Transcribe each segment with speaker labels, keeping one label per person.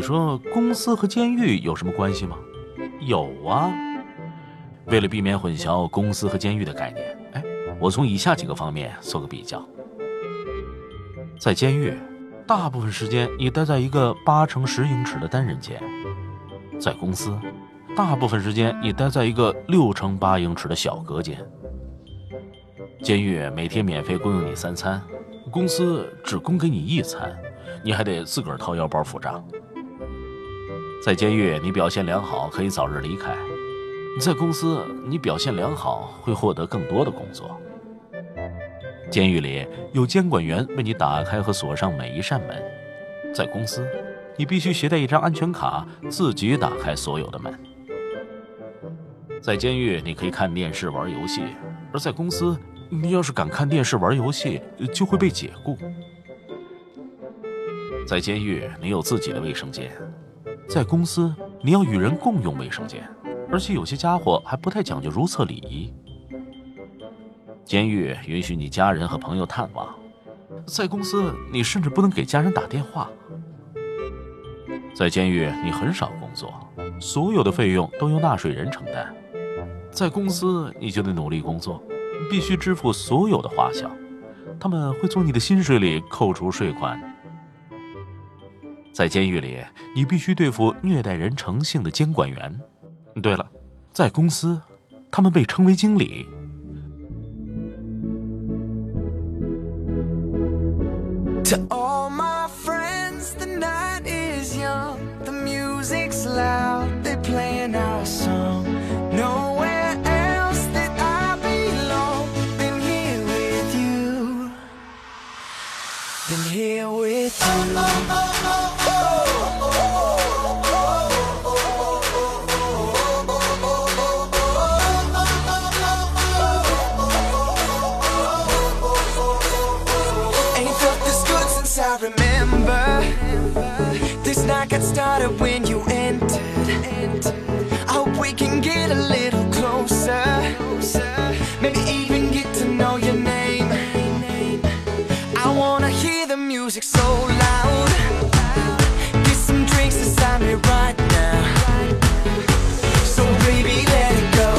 Speaker 1: 你说公司和监狱有什么关系吗？有啊。为了避免混淆公司和监狱的概念，哎，我从以下几个方面做个比较。在监狱，大部分时间你待在一个八乘十英尺的单人间；在公司，大部分时间你待在一个六乘八英尺的小隔间。监狱每天免费供应你三餐，公司只供给你一餐，你还得自个儿掏腰包付账。在监狱，你表现良好可以早日离开；在公司，你表现良好会获得更多的工作。监狱里有监管员为你打开和锁上每一扇门；在公司，你必须携带一张安全卡，自己打开所有的门。在监狱，你可以看电视、玩游戏；而在公司，你要是敢看电视、玩游戏，就会被解雇。在监狱，你有自己的卫生间。在公司，你要与人共用卫生间，而且有些家伙还不太讲究如厕礼仪。监狱允许你家人和朋友探望，在公司你甚至不能给家人打电话。在监狱你很少工作，所有的费用都由纳税人承担；在公司你就得努力工作，必须支付所有的花销，他们会从你的薪水里扣除税款。在监狱里，你必须对付虐待人成性的监管员。对了，在公司，他们被称为经理。got started when you entered. I hope we can get a little closer. Maybe even get to know your name. I wanna hear the music so loud. Get some drinks inside me right now. So baby, let it go.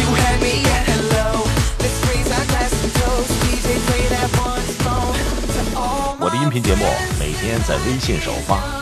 Speaker 1: You had me at hello. Let's raise our glass and toast. DJ play that one song. 我的音频节目每天在微信首发。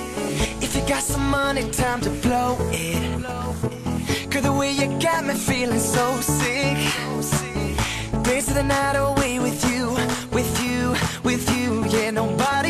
Speaker 1: Money, time to blow it. Girl, the way you got me feeling so sick. Dance the night away with you, with you, with you. Yeah, nobody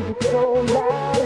Speaker 1: music so loud